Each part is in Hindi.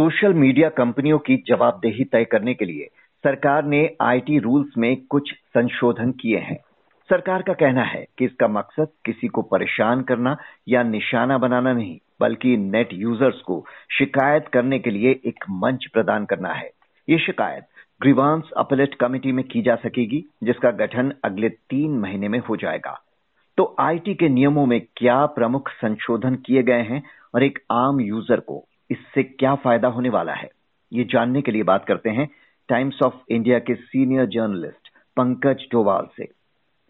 सोशल मीडिया कंपनियों की जवाबदेही तय करने के लिए सरकार ने आईटी रूल्स में कुछ संशोधन किए हैं। सरकार का कहना है कि इसका मकसद किसी को परेशान करना या निशाना बनाना नहीं, बल्कि नेट यूज़र्स को शिकायत करने के लिए एक मंच प्रदान करना है। ये शिकायत ग्रीवांस अपलेट कमेटी में की जा सकेगी, जिसका गठन अगले तीन महीने में हो जाएगा। तो आईटी के नियमों में क्या प्रमुख संशोधन किए गए हैं और एक आम यूज़र को इससे क्या फ़ायदा होने वाला है? ये जानने के लिए बात करते हैं टाइम्स ऑफ़ इंडिया के सीनियर जर्नलिस्ट पंकज डोवाल से।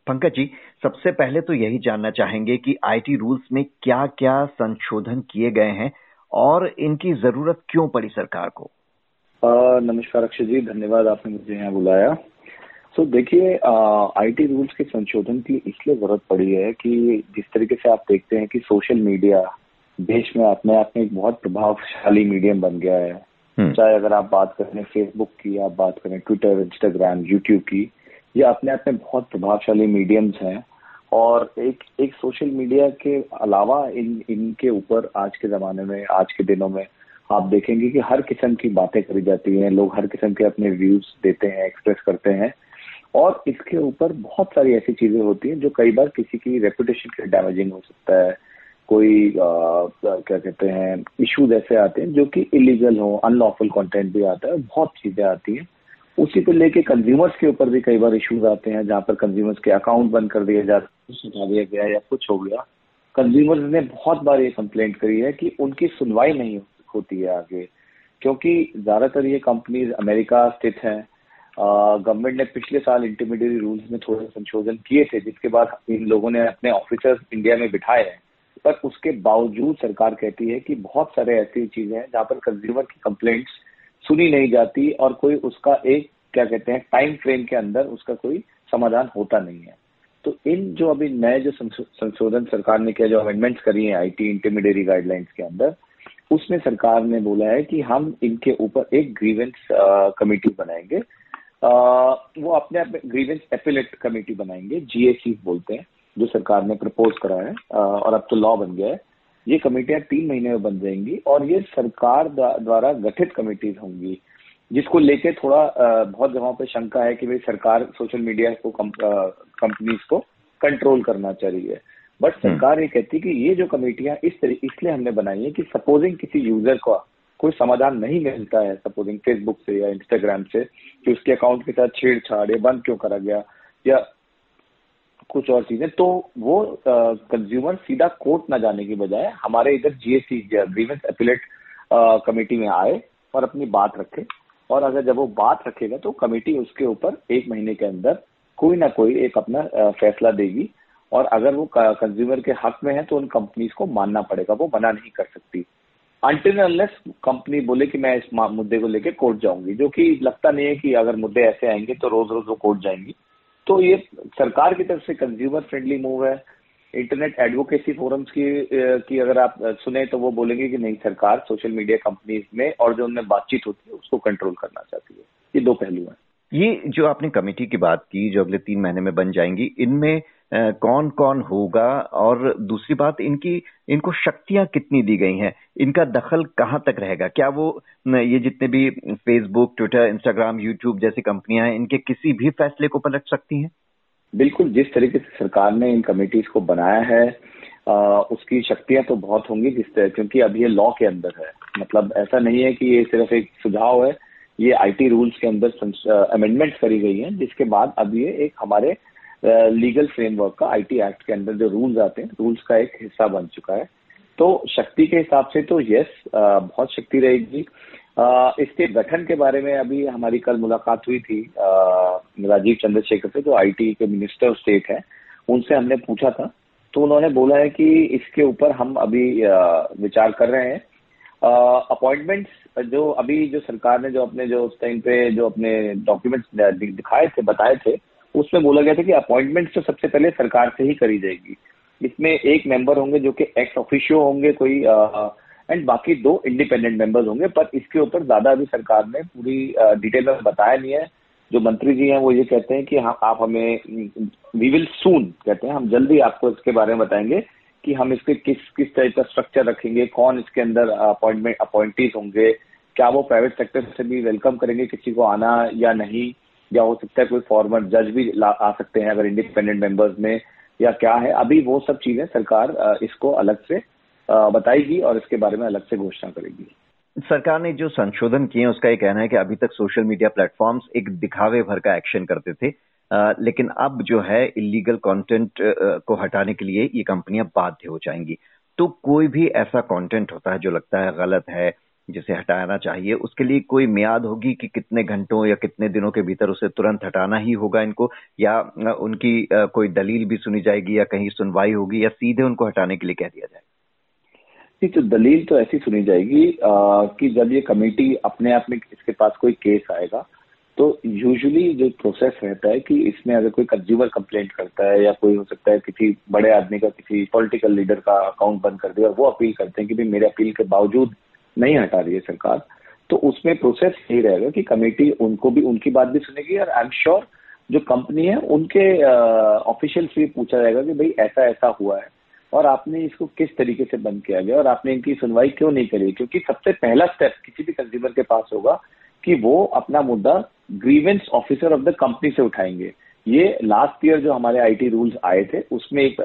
पंकज जी, सबसे पहले तो यही जानना चाहेंगे कि आईटी रूल्स में क्या क्या संशोधन किए गए हैं और इनकी ज़रूरत क्यों पड़ी सरकार को? नमस्कार अक्षय जी, धन्यवाद आपने मुझे यहाँ बुलाया। सो देखिए आईटी रूल्स के संशोधन की इसलिए ज़रूरत पड़ी है कि जिस तरीके से आप देखते हैं कि सोशल मीडिया देश में अपने आप में एक बहुत प्रभावशाली मीडियम बन गया है। हम्म। चाहे अगर आप बात करें फेसबुक की आप बात करें ट्विटर इंस्टाग्राम यूट्यूब की ये अपने आप में बहुत प्रभावशाली मीडियम्स हैं। और एक एक सोशल मीडिया के अलावा इन इनके ऊपर आज के जमाने में आज के दिनों में आप देखेंगे कि हर किस्म की बातें करी जाती हैं। लोग हर किस्म के अपने व्यूज़ देते हैं एक्सप्रेस करते हैं। और इसके ऊपर बहुत सारी ऐसी चीज़ें होती हैं जो कई बार किसी की रेपुटेशन के डैमेजिंग हो सकता है। कोई आ, क्या कहते हैं इश्यूज़ ऐसे आते हैं जो कि इलीगल हो अनलॉफुल कंटेंट भी आता है बहुत चीज़ें आती हैं। उसी को लेके कंज्यूमर्स के ऊपर भी कई बार इश्यूज़ आते हैं जहाँ पर कंज्यूमर्स के अकाउंट बंद कर दिए जाते सुझा दिया गया या कुछ हो गया। कंज्यूमर्स ने बहुत बार ये कंप्लेंट करी है कि उनकी सुनवाई नहीं होती है आगे क्योंकि ज़्यादातर ये कंपनीज़ अमेरिका स्थित हैं। गवर्नमेंट ने पिछले साल इंटरमीडिएट रूल्स में थोड़े संशोधन किए थे जिसके बाद इन लोगों ने अपने ऑफिसर्स इंडिया में बिठाए हैं। पर उसके बावजूद सरकार कहती है कि बहुत सारे ऐसी चीज़ें हैं जहाँ पर कंज्यूमर की कंप्लेंट्स सुनी नहीं जाती और कोई उसका एक क्या कहते हैं टाइम फ्रेम के अंदर उसका कोई समाधान होता नहीं है। तो इन जो अभी नए जो संशोधन सरकार ने किया जो अमेंडमेंट्स करी है आईटी इंटरमीडिएट गाइडलाइंस के अंदर उसमें सरकार ने बोला है कि हम इनके ऊपर एक ग्रीवेंस कमेटी बनाएँगे। आ, वो अपने आप ग्रीवेंस एपिलेट कमेटी बनाएँगे जीएसी बोलते हैं। जो सरकार ने प्रपोज करा है और अब तो लॉ बन गया है ये कमेटियाँ तीन महीने में बन जाएँगी और ये सरकार द्वारा गठित कमेटीज होंगी जिसको लेके थोड़ा बहुत जगहों पे शंका है कि भाई सरकार सोशल मीडिया को कंपनीज़ को कंट्रोल करना चाहिए बट हम्म। सरकार ये कहती है कि ये जो कमेटियाँ इस तरीके इसलिए हमने बनाई है कि सपोजिंग किसी यूज़र का कोई समाधान नहीं मिलता है सपोजिंग फेसबुक से या इंस्टाग्राम से कि उसके अकाउंट के साथ छेड़छाड़ या बंद क्यों करा गया या कुछ और चीज़ें तो वो कंज्यूमर सीधा कोर्ट ना जाने की बजाय हमारे इधर जीएसटी ग्रीवेंस अपीलेट कमेटी में आए और अपनी बात रखे। और अगर जब वो बात रखेगा तो कमेटी उसके ऊपर एक महीने के अंदर कोई ना कोई एक अपना फैसला देगी। और अगर वो कंज्यूमर के हक में है तो उन कंपनीज़ को मानना पड़ेगा। वो मना नहीं कर सकती। अनटिनलेस कंपनी बोले कि मैं इस मुद्दे को लेकर कोर्ट जाऊँगी, जो कि लगता नहीं है कि अगर मुद्दे ऐसे आएँगे तो रोज रोज वो कोर्ट जाएँगी। तो ये सरकार की तरफ़ से कंज्यूमर फ्रेंडली मूव है। इंटरनेट एडवोकेसी फोरम्स की की अगर आप सुने तो वो बोलेंगे कि नहीं, सरकार सोशल मीडिया कंपनीज़ में और जो उनमें बातचीत होती है उसको कंट्रोल करना चाहती है। ये दो पहलू हैं। ये जो आपने कमेटी की बात की, जो अगले तीन महीने में बन जाएँगी, इनमें कौन कौन होगा? और दूसरी बात इनकी इनको शक्तियाँ कितनी दी गई हैं? इनका दखल कहाँ तक रहेगा? क्या वो ये जितने भी फेसबुक ट्विटर इंस्टाग्राम यूट्यूब जैसी कंपनियाँ हैं इनके किसी भी फैसले को पलट सकती हैं? बिल्कुल जिस तरीके से सरकार ने इन कमेटीज को बनाया है आ, उसकी शक्तियाँ तो बहुत होंगी जिस तरह क्योंकि अब ये लॉ के अंदर है। मतलब ऐसा नहीं है कि ये सिर्फ़ एक सुझाव है ये आईटी रूल्स के अंदर अमेंडमेंट करी गई है जिसके बाद अब ये एक हमारे लीगल फ्रेमवर्क का आईटी एक्ट के अंदर जो रूल्स आते हैं रूल्स का एक हिस्सा बन चुका है। तो शक्ति के हिसाब से तो यस बहुत शक्ति रहेगी। इसके गठन के बारे में अभी हमारी कल मुलाकात हुई थी राजीव चंद्रशेखर से, जो आईटी के मिनिस्टर ऑफ़ स्टेट है, उनसे हमने पूछा था। तो उन्होंने बोला है कि इसके ऊपर हम अभी विचार कर रहे हैं। अपॉइंटमेंट्स जो अभी जो सरकार ने जो अपने जो उस टाइम पे जो अपने डॉक्यूमेंट्स दिखाए थे, बताए थे उसमें बोला गया था कि अपॉइंटमेंट तो सबसे पहले सरकार से ही करी जाएगी। इसमें एक मेंबर होंगे जो कि एक्स ऑफिशियो होंगे कोई एंड बाकी दो इंडिपेंडेंट मेंबर्स होंगे, पर इसके ऊपर ज़्यादा अभी सरकार ने पूरी डिटेल में बताया नहीं है। जो मंत्री जी हैं वो ये कहते हैं कि हाँ आप हमें वी विल सून कहते हैं, हम जल्दी आपको इसके बारे में बताएँगे कि हम इसके किस किस टाइप का स्ट्रक्चर रखेंगे, कौन इसके अंदर अपॉइंटमेंट अपॉइंटीज होंगे, क्या वो प्राइवेट सेक्टर से भी वेलकम करेंगे, किसी को आना या नहीं। या हो सकता है कोई फॉर्मर जज भी आ सकते हैं अगर इंडिपेंडेंट मेंबर्स में या क्या है अभी वो सब चीज़ें सरकार इसको अलग से बताएगी और इसके बारे में अलग से घोषणा करेगी। सरकार ने जो संशोधन किए उसका ये कहना है कि अभी तक सोशल मीडिया प्लेटफॉर्म्स एक दिखावे भर का एक्शन करते थे। आ, लेकिन अब जो है इलीगल कंटेंट को हटाने के लिए ये कंपनियाँ बाध्य हो जाएँगी। तो कोई भी ऐसा कंटेंट होता है जो लगता है गलत है जिसे हटाना चाहिए। उसके लिए कोई मियाद होगी कि कितने घंटों या कितने दिनों के भीतर उसे तुरंत हटाना ही होगा इनको? या उनकी कोई दलील भी सुनी जाएगी या कहीं सुनवाई होगी या सीधे उनको हटाने के लिए कह दिया जाएगा तो दलील तो ऐसी सुनी जाएगी आ, कि जब ये कमेटी अपने आप में इसके पास कोई केस आएगा तो यूजुअली जो प्रोसेस रहता है कि इसमें अगर कोई कंज्यूमर कंप्लेंट करता है या कोई हो सकता है किसी बड़े आदमी का किसी पॉलिटिकल लीडर का अकाउंट बंद कर दिया वो अपील करते हैं कि भाई मेरे अपील के बावजूद नहीं हटा रही है सरकार तो उसमें प्रोसेस यही रहेगा कि कमेटी उनको भी, उनकी बात भी सुनेगी और आई एम श्योर जो कंपनी है, उनके ऑफिशियल से पूछा जाएगा कि भाई ऐसा ऐसा हुआ है और आपने इसको किस तरीके से बंद किया गया और आपने इनकी सुनवाई क्यों नहीं करी? क्योंकि सबसे पहला स्टेप किसी भी कंज्यूमर के पास होगा कि वो अपना मुद्दा grievance officer of the company से उठाएँगे। ये लास्ट ईयर जो हमारे आईटी रूल्स आए थे, उसमें एक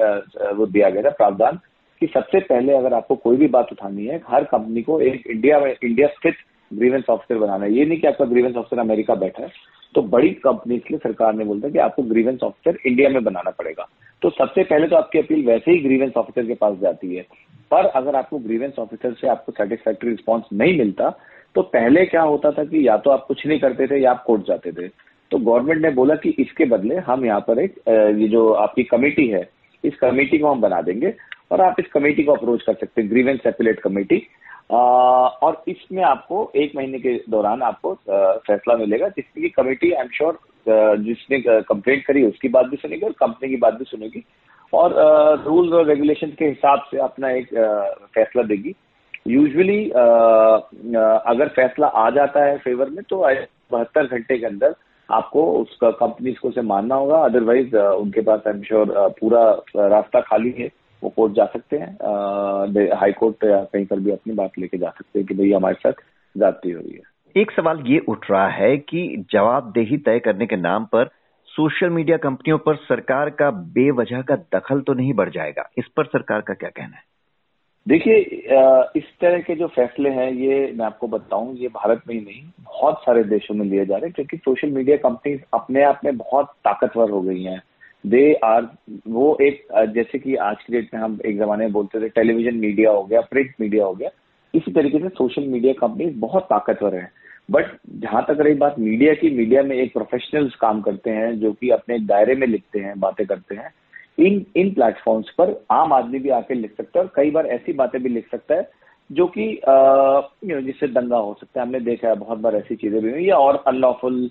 वो दिया गया था प्रावधान कि सबसे पहले अगर आपको कोई भी बात उठानी है, हर कंपनी को एक इंडिया में इंडिया स्थित ग्रीवेंस ऑफिसर बनाना है। ये नहीं कि आपका ग्रीवेंस ऑफिसर अमेरिका बैठा है। तो बड़ी कंपनी के लिए सरकार ने बोलता है कि आपको ग्रीवेंस ऑफिसर इंडिया में बनाना पड़ेगा। तो सबसे पहले तो आपकी अपील वैसे ही ग्रीवेंस ऑफिसर के पास जाती है। पर अगर आपको ग्रीवेंस ऑफिसर से आपको सेटिस्फैक्ट्री रिस्पॉन्स नहीं मिलता तो पहले क्या होता था कि या तो आप कुछ नहीं करते थे या आप कोर्ट जाते थे। तो गवर्नमेंट ने बोला कि इसके बदले हम यहाँ पर एक ये जो आपकी कमेटी है इस कमेटी को हम बना देंगे और आप इस कमेटी को अप्रोच कर सकते हैं ग्रीवेंस एपिलेट कमेटी। और इसमें आपको एक महीने के दौरान आपको फैसला मिलेगा जिसकी की कमेटी आई एम श्योर जिसने कंप्लेंट करी, उसकी बात भी सुनेगी और कंपनी की बात भी सुनेगी। और रूल्स और रेगुलेशन के हिसाब से अपना एक फैसला देगी। यूजुअली अगर फैसला आ जाता है फेवर में तो बहत्तर घंटे के अंदर आपको उसका कंपनी को से मानना होगा। अदरवाइज़ उनके पास आई एम श्योर पूरा रास्ता खाली है। वो कोर्ट जा सकते हैं। हाई कोर्ट या कहीं पर भी अपनी बात लेके जा सकते हैं कि भाई हमारे साथ जाती हो रही है। एक सवाल ये उठ रहा है कि जवाबदेही तय करने के नाम पर सोशल मीडिया कंपनियों पर सरकार का बेवजह का दखल तो नहीं बढ़ जाएगा। इस पर सरकार का क्या कहना है? देखिए इस तरह के जो फैसले हैं, ये मैं आपको बताऊँ, ये भारत में ही नहीं, बहुत सारे देशों में लिए जा रहे हैं, क्योंकि सोशल मीडिया कंपनीज़ अपने आप में बहुत ताकतवर हो गई हैं। दे आर, वो एक जैसे कि आज की डेट में हम एक जमाने में बोलते थे, टेलीविज़न मीडिया हो गया, प्रिंट मीडिया हो गया, इसी तरीके से सोशल मीडिया कंपनीज़ बहुत ताकतवर है। बट जहाँ तक रही बात, मीडिया की, मीडिया में एक प्रोफेशनल्स काम करते हैं, जो कि अपने दायरे में लिखते हैं, बातें करते हैं इन इन प्लेटफॉर्म्स पर आम आदमी भी आके लिख सकता है और कई बार ऐसी बातें भी लिख सकता है जो कि जिससे दंगा हो सकता है। हमने देखा है बहुत बार ऐसी चीज़ें भी हुई या और अनलॉफुल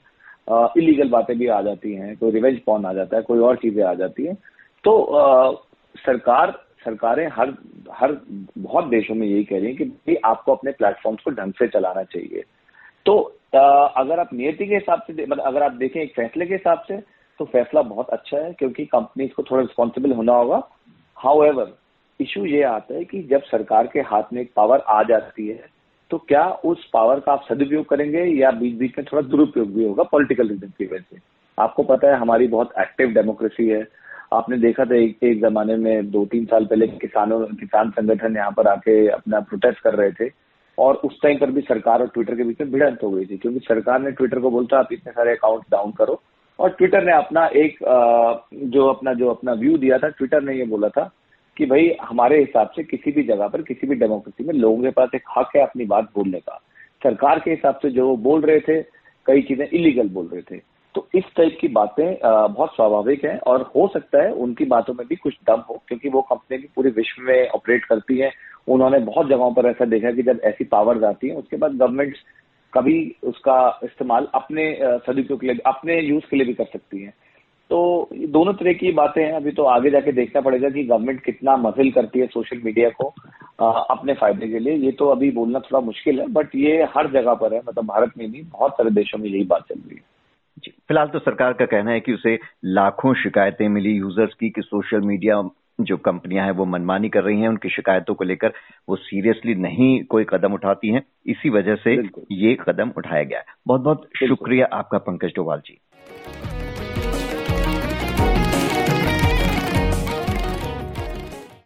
इलीगल बातें भी आ जाती हैं। कोई रिवेंज पॉन आ जाता है कोई और चीज़ें आ जाती हैं। तो आ, सरकार सरकारें हर हर बहुत देशों में यही कह रही हैं कि भाई आपको अपने प्लेटफॉर्म्स को ढंग से चलाना चाहिए। तो आ, अगर आप नियति के हिसाब से मतलब अगर आप देखें एक फैसले के हिसाब से तो फैसला बहुत अच्छा है, क्योंकि कंपनीज़ को थोड़ा रिस्पॉन्सिबल होना होगा। हाउ एवर इशू ये आता है कि जब सरकार के हाथ में एक पावर आ जाती है तो क्या उस पावर का आप सदुपयोग करेंगे या बीच बीच में थोड़ा दुरुपयोग भी होगा पॉलिटिकल रीजन की वजह से? आपको पता है हमारी बहुत एक्टिव डेमोक्रेसी है। आपने देखा था एक एक जमाने में दो तीन साल पहले किसानों, किसान संगठन यहाँ पर आके अपना प्रोटेस्ट कर रहे थे और उस टाइम पर भी सरकार और ट्विटर के बीच में भिड़ंत हो गई थी, क्योंकि सरकार ने ट्विटर को बोलता, आप इतने सारे अकाउंट डाउन करो और ट्विटर ने अपना एक जो अपना जो अपना व्यू दिया था ट्विटर ने ये बोला था कि भाई, हमारे हिसाब से किसी भी जगह पर, किसी भी डेमोक्रेसी में लोगों के पास एक हक है अपनी बात बोलने का। सरकार के हिसाब से जो बोल रहे थे, कई चीज़ें इलीगल बोल रहे थे। तो इस टाइप की बातें बहुत स्वाभाविक हैं और हो सकता है उनकी बातों में भी कुछ दम हो, क्योंकि वो कंपनी भी पूरे विश्व में ऑपरेट करती है। उन्होंने बहुत जगहों पर ऐसा देखा कि जब ऐसी पावर्स आती हैं, उसके बाद गवर्नमेंट्स कभी उसका इस्तेमाल अपने सदुपयोग के लिए अपने यूज़ के लिए भी कर सकती हैं। तो दोनों तरह की बातें हैं अभी तो आगे जाके देखना पड़ेगा कि गवर्नमेंट कितना मजिल करती है सोशल मीडिया को आ, अपने फ़ायदे के लिए। ये तो अभी बोलना थोड़ा मुश्किल है बट ये हर जगह पर है मतलब भारत में भी बहुत सारे देशों में यही बात चल रही है। फ़िलहाल तो सरकार का कहना है कि उसे लाखों शिकायतें मिली यूज़र्स की कि सोशल मीडिया जो कंपनियाँ हैं वो मनमानी कर रही हैं उनकी शिकायतों को लेकर वो सीरियसली नहीं कोई कदम उठाती हैं। इसी वजह से ये कदम उठाया गया है। बहुत बहुत शुक्रिया आपका पंकज डोवाल जी।